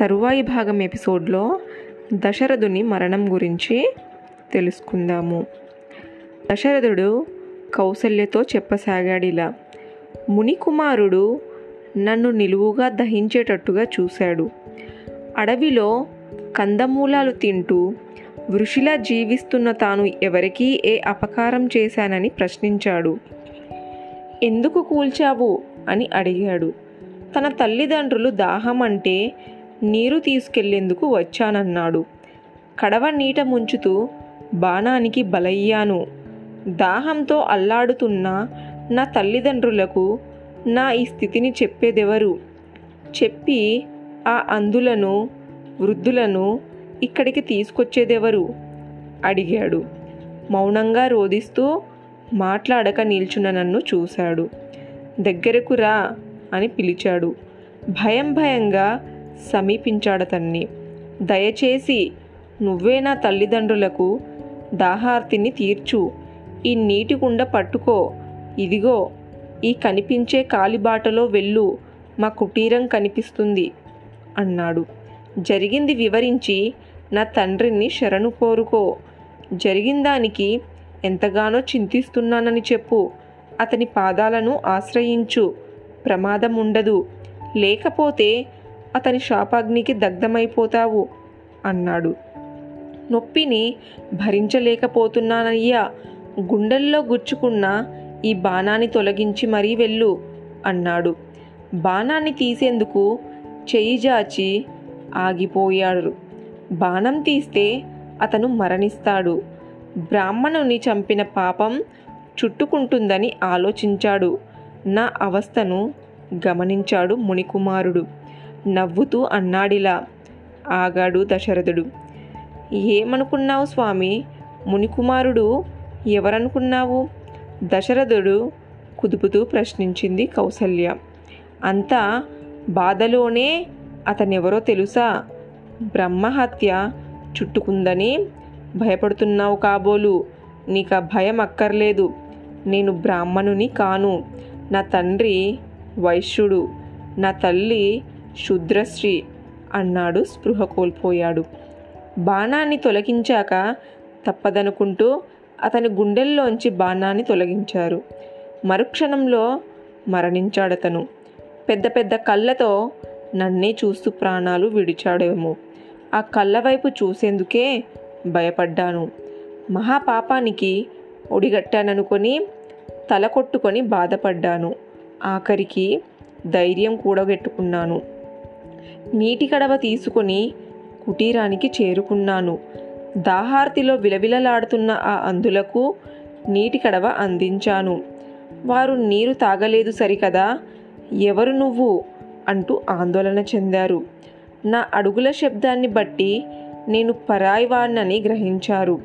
తరువాయి భాగం ఎపిసోడ్లో దశరథుని మరణం గురించి తెలుసుకుందాము. దశరథుడు కౌసల్యతో చెప్పసాగాడిలా మునికుమారుడు నన్ను నిలువుగా దహించేటట్టుగా చూశాడు. అడవిలో కందమూలాలు తింటూ వృషిలా జీవిస్తున్న తాను ఎవరికీ ఏ అపకారం చేశానని ప్రశ్నించాడు. ఎందుకు కూల్చావు? అని అడిగాడు. తన తల్లిదండ్రులు దాహం అంటే నీరు తీసుకెళ్ళేందుకు వచ్చానన్నాడు. కడవ నీట ముంచుతూ బాణానికి బలయ్యాను. దాహంతో అల్లాడుతున్న నా తల్లిదండ్రులకు నా ఈ స్థితిని చెప్పేదెవరు? చెప్పి ఆ అందులను వృద్ధులను ఇక్కడికి తీసుకొచ్చేదెవరు? అడిగాడు. మౌనంగా రోదిస్తూ మాట్లాడక నిల్చున్న నన్ను చూశాడు. దగ్గరకు రా అని పిలిచాడు. భయం భయంగా సమీపించాడతన్ని దయచేసి నువ్వే నా తల్లిదండ్రులకు దాహార్తిని తీర్చు. ఈ నీటి గుండ పట్టుకో. ఇదిగో ఈ కనిపించే కాలిబాటలో వెళ్ళు. మా కుటీరం కనిపిస్తుంది అన్నాడు. జరిగింది వివరించి నా తండ్రిని శరణు కోరుకో. జరిగిందానికి ఎంతగానో చింతిస్తున్నానని చెప్పు. అతని పాదాలను ఆశ్రయించు. ప్రమాదం ఉండదు లేకపోతే అతని శాపాగ్నికి దగ్ధమైపోతావు అన్నాడు. నొప్పిని భరించలేకపోతున్నానయ్యా గుండెల్లో గుచ్చుకున్న ఈ బాణాన్ని తొలగించి మరీ వెళ్ళు అన్నాడు. బాణాన్ని తీసేందుకు చెయ్యి జాచి ఆగిపోయాడు. బాణం తీస్తే అతను మరణిస్తాడు. బ్రాహ్మణుని చంపిన పాపం చుట్టుకుంటుందని ఆలోచించాడు. నా అవస్థను గమనించాడు మునికుమారుడు. నవ్వుతూ అన్నాడిలా. ఆగాడు దశరథుడు. ఏమనుకున్నావు స్వామి? మునికుమారుడు ఎవరనుకున్నావు? దశరథుడు కుదుపుతూ ప్రశ్నించింది కౌసల్య. అంతా బాధలోనే అతనెవరో తెలుసా? బ్రహ్మహత్య చుట్టుకుందని భయపడుతున్నావు కాబోలు. నీకు ఆ భయం అక్కర్లేదు. నేను బ్రాహ్మణుని కాను. నా తండ్రి వైశ్యుడు. నా తల్లి శుద్రశ్రీ అన్నాడు స్పృహ కోల్పోయాడు. బాణాన్ని తొలగించాక తప్పదనుకుంటూ అతని గుండెల్లోంచి బాణాన్ని తొలగించారు. మరుక్షణంలో మరణించాడతను. పెద్ద పెద్ద కళ్ళతో నన్నే చూస్తూ ప్రాణాలు విడిచాడేమో. ఆ కళ్ళ వైపు చూసేందుకే భయపడ్డాను. మహాపాపానికి ఒడిగట్టాననుకొని తల కొట్టుకొని బాధపడ్డాను. ఆఖరికి ధైర్యం కూడగెట్టుకున్నాను. నీటి కడవ తీసుకొని కుటీరానికి చేరుకున్నాను. దాహార్తిలో విలవిలలాడుతున్న ఆ అందులకు నీటి కడవ అందించాను. వారు నీరు తాగలేదు సరికదా? ఎవరు నువ్వు? అంటూ ఆందోళన చెందారు. నా అడుగుల శబ్దాన్ని బట్టి నేను పరాయివాణ్ణని గ్రహించారు.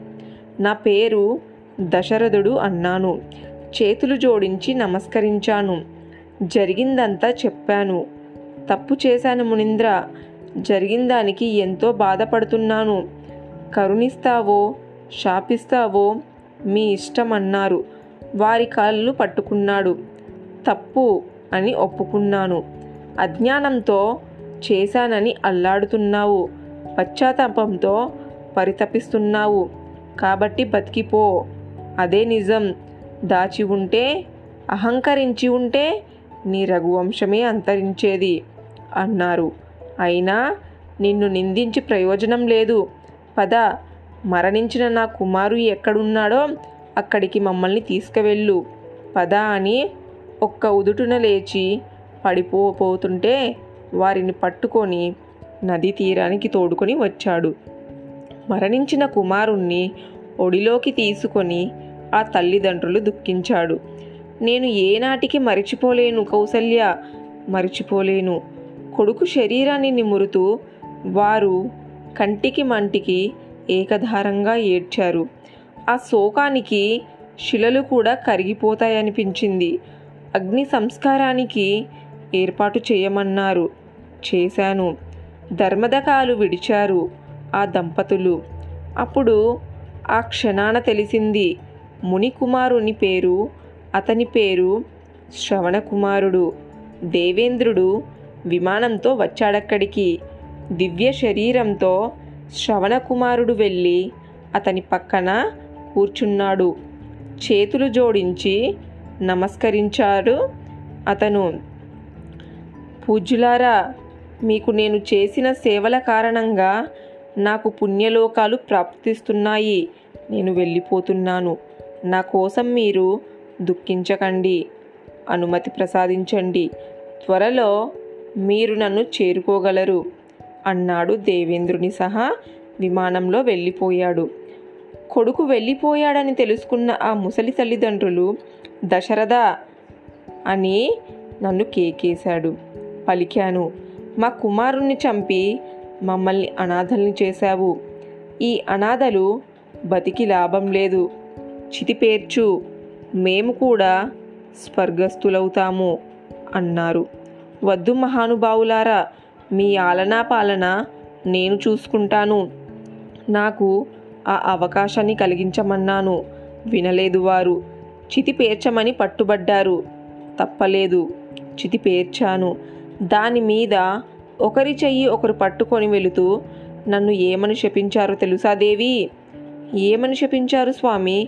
నా పేరు దశరథుడు అన్నాను. చేతులు జోడించి నమస్కరించాను. జరిగిందంతా చెప్పాను. తప్పు చేశాను మునింద్ర. జరిగిన దానికి ఎంతో బాధపడుతున్నాను. కరుణిస్తావో శాపిస్తావో మీ ఇష్టం అన్నారు. వారి కాళ్ళు పట్టుకున్నాడు. తప్పు అని ఒప్పుకున్నాను. అజ్ఞానంతో చేశానని అల్లాడుతున్నావు. పశ్చాత్తాపంతో పరితపిస్తున్నావు. కాబట్టి బతికిపో. అదే నిజం. దాచి ఉంటే అహంకరించి ఉంటే నీ రఘువంశమే అంతరించేది. అన్నారు. అయినా నిన్ను నిందించి ప్రయోజనం లేదు. పద మరణించిన నా కుమారు ఎక్కడున్నాడో అక్కడికి మమ్మల్ని తీసుకువెళ్ళు. పద అని ఒక్క ఉదుటున లేచి పడిపోతుంటే వారిని పట్టుకొని నదీ తీరానికి తోడుకొని వచ్చాడు. మరణించిన కుమారుణ్ణి ఒడిలోకి తీసుకొని ఆ తల్లిదండ్రులు దుఃఖించాడు. నేను ఏనాటికి మరిచిపోలేను కౌసల్య మరిచిపోలేను. కొడుకు శరీరాన్ని నిమురుతూ వారు కంటికి మంటికి ఏకధారంగా ఏడ్చారు. ఆ శోకానికి శిలలు కూడా కరిగిపోతాయనిపించింది. అగ్ని సంస్కారానికి ఏర్పాటు చేయమన్నారు. చేశాను. ధర్మదకాలు విడిచారు ఆ దంపతులు. అప్పుడు ఆ క్షణాన తెలిసింది. మునికుమారుని పేరు అతని పేరు శ్రవణకుమారుడు. దేవేంద్రుడు విమానంతో వచ్చాడక్కడికి. దివ్య శరీరంతో శ్రవణకుమారుడు వెళ్ళి అతని పక్కన కూర్చున్నాడు. చేతులు జోడించి నమస్కరించాడు. అతను పూజ్యులారా మీకు నేను చేసిన సేవల కారణంగా నాకు పుణ్యలోకాలు ప్రాప్తిస్తున్నాయి. నేను వెళ్ళిపోతున్నాను. నా కోసం మీరు దుఃఖించకండి. అనుమతి ప్రసాదించండి. త్వరలో మీరు నన్ను చేరుకోగలరు అన్నాడు దేవేంద్రుని సహా విమానంలో వెళ్ళిపోయాడు. కొడుకు వెళ్ళిపోయాడని తెలుసుకున్న ఆ ముసలి తల్లిదండ్రులు దశరథ అని నన్ను కేకేశాడు. పలికాను మా కుమారుణ్ణి చంపి మమ్మల్ని అనాథల్ని చేశావు. ఈ అనాథలు బతికి లాభం లేదు. చితిపేర్చు. మేము కూడా స్వర్గస్థులవుతాము అన్నారు. వద్దు మహానుభావులారా మీ ఆలనా పాలన నేను చూసుకుంటాను. నాకు ఆ అవకాశాన్ని కలిగించమన్నాను. వినలేదు వారు. చితి పేర్చమని పట్టుబడ్డారు. తప్పలేదు. చితి పేర్చాను. దాని మీద ఒకరి చెయ్యి ఒకరు పట్టుకొని వెళుతూ నన్ను ఏమని శపించారో తెలుసా దేవి? ఏమని శపించారు స్వామి?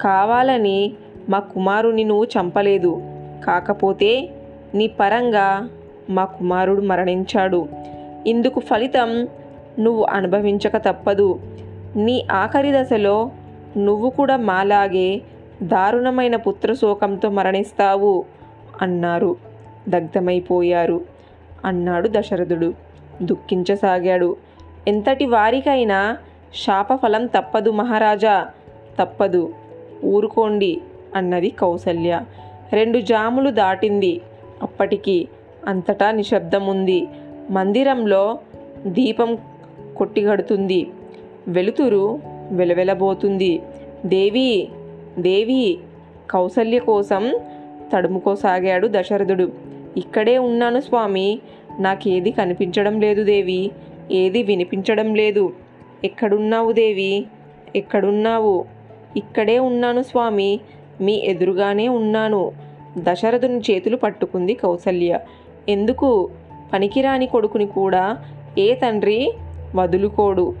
కావాలని మా కుమారుని నువ్వు చంపలేదు. కాకపోతే నీ పరంగా మా కుమారుడు మరణించాడు. ఇందుకు ఫలితం నువ్వు అనుభవించక తప్పదు. నీ ఆఖరి దశలో నువ్వు కూడా మాలాగే దారుణమైన పుత్రశోకంతో మరణిస్తావు అన్నారు. దగ్ధమైపోయారు. అన్నాడు దశరథుడు. దుఃఖించసాగాడు. ఎంతటి వారికైనా శాపఫలం తప్పదు మహారాజా. తప్పదు. ఊరుకోండి అన్నది కౌసల్య. రెండు జాములు దాటింది. అప్పటికి అంతటా నిశ్శబ్దం ఉంది మందిరంలో దీపం కొట్టిగడుతుంది. వెలుతురు వెలవెలబోతుంది. దేవి దేవి కౌసల్య కోసం తడుముకోసాగాడు దశరథుడు. ఇక్కడే ఉన్నాను స్వామి. నాకేది కనిపించడం లేదు దేవి. ఏది వినిపించడం లేదు. ఎక్కడున్నావు దేవి? ఎక్కడున్నావు? ఇక్కడే ఉన్నాను స్వామి. మీ ఎదురుగానే ఉన్నాను. దశరథుని చేతులు పట్టుకుంది కౌసల్య. ఎందుకు? పనికిరాని కొడుకుని కూడా ఏ తండ్రి వదులుకోడు.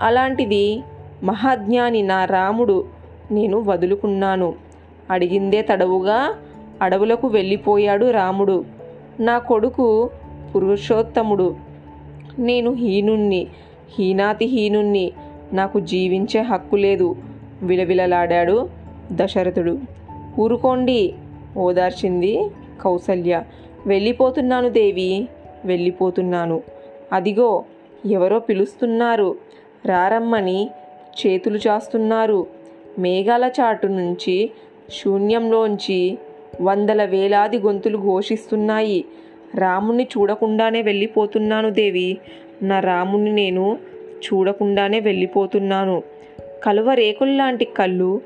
అలాంటిది మహాజ్ఞాని నా రాముడు నేను వదులుకున్నాను. అడిగిందే తడవుగా అడవులకు వెళ్ళిపోయాడు రాముడు. నా కొడుకు పురుషోత్తముడు. నేను హీనుణ్ణి హీనాతి హీనుణ్ణి నాకు జీవించే హక్కు లేదు విలవిలలాడాడు దశరథుడు. ఊరుకోండి. ఓదార్చింది కౌసల్య. వెళ్ళిపోతున్నాను దేవి వెళ్ళిపోతున్నాను. అదిగో ఎవరో పిలుస్తున్నారు. రారమ్మని చేతులు చాస్తున్నారు. మేఘాల చాటు నుంచి శూన్యంలోంచి వందల వేలాది గొంతులు ఘోషిస్తున్నాయి. రాముణ్ణి చూడకుండానే వెళ్ళిపోతున్నాను దేవి. నా రాముణ్ణి నేను చూడకుండానే వెళ్ళిపోతున్నాను. కలువ రేకుల్లాంటి కళ్ళు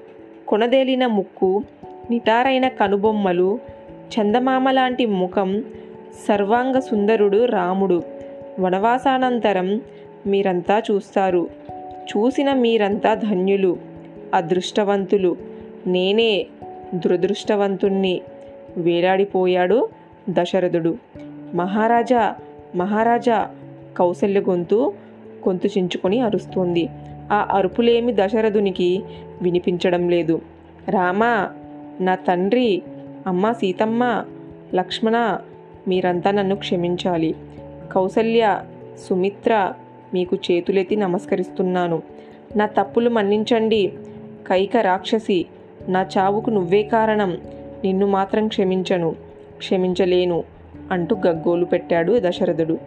కొనదేలిన ముక్కు నిటారైన కనుబొమ్మలు చందమామ లాంటి ముఖం సర్వాంగ సుందరుడు రాముడు. వనవాసానంతరం మీరంతా చూస్తారు. చూసిన మీరంతా ధన్యులు అదృష్టవంతులు. నేనే దురదృష్టవంతుణ్ణి. వేలాడిపోయాడు దశరథుడు. మహారాజా మహారాజా కౌసల్య గొంతు గొంతు చించుకొని అరుస్తోంది. ఆ అరుపులేమి దశరథునికి వినిపించడం లేదు. రామా నా తండ్రి అమ్మ సీతమ్మ లక్ష్మణ మీరంతా నన్ను క్షమించాలి. కౌసల్య సుమిత్ర మీకు చేతులెత్తి నమస్కరిస్తున్నాను. నా తప్పులు మన్నించండి. కైక రాక్షసి నా చావుకు నువ్వే కారణం. నిన్ను మాత్రం క్షమించను. క్షమించలేను అంటూ గగ్గోలు పెట్టాడు దశరథుడు.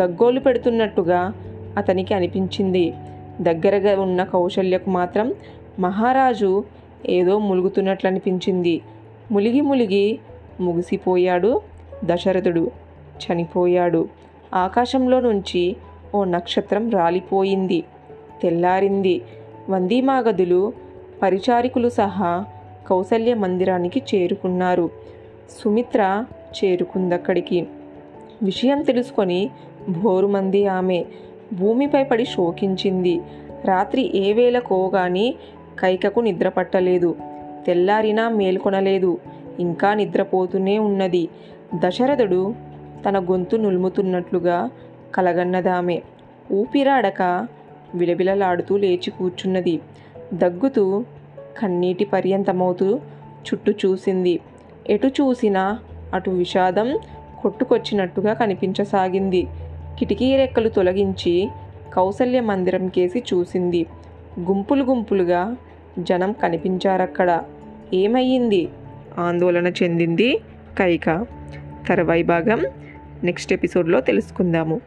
గగ్గోలు పెడుతున్నట్టుగా అతనికి అనిపించింది. దగ్గరగా ఉన్న కౌశల్యకు మాత్రం మహారాజు ఏదో ములుగుతున్నట్లు అనిపించింది ములిగి ములిగి ముగిసిపోయాడు దశరథుడు. చనిపోయాడు. ఆకాశంలో నుంచి ఓ నక్షత్రం రాలిపోయింది. తెల్లారింది. వందీమాగదులు పరిచారికులు సహా కౌసల్య మందిరానికి చేరుకున్నారు. సుమిత్ర చేరుకుందక్కడికి. విషయం తెలుసుకొని భోరుమంది ఆమె భూమిపై పడి శోకించింది. రాత్రి ఏ వేళకో కోగాని కైకకు నిద్ర పట్టలేదు. తెల్లారినా మేల్కొనలేదు. ఇంకా నిద్రపోతూనే ఉన్నది. దశరథుడు తన గొంతు నులుముతున్నట్లుగా కలగన్నదామె. ఊపిరాడక విలవిలలాడుతూ లేచి కూర్చున్నది. దగ్గుతూ కన్నీటి పర్యంతమవుతూ చుట్టూ చూసింది. ఎటు చూసినా అటు విషాదం కొట్టుకొచ్చినట్టుగా కనిపించసాగింది. కిటికీ రెక్కలు తొలగించి కౌసల్య మందిరం కేసి చూసింది. గుంపులు గుంపులుగా జనం కనిపించారక్కడ. ఏమయ్యింది? ఆందోళన చెందింది కైక. తర్వాయి భాగం నెక్స్ట్ ఎపిసోడ్లో తెలుసుకుందాము.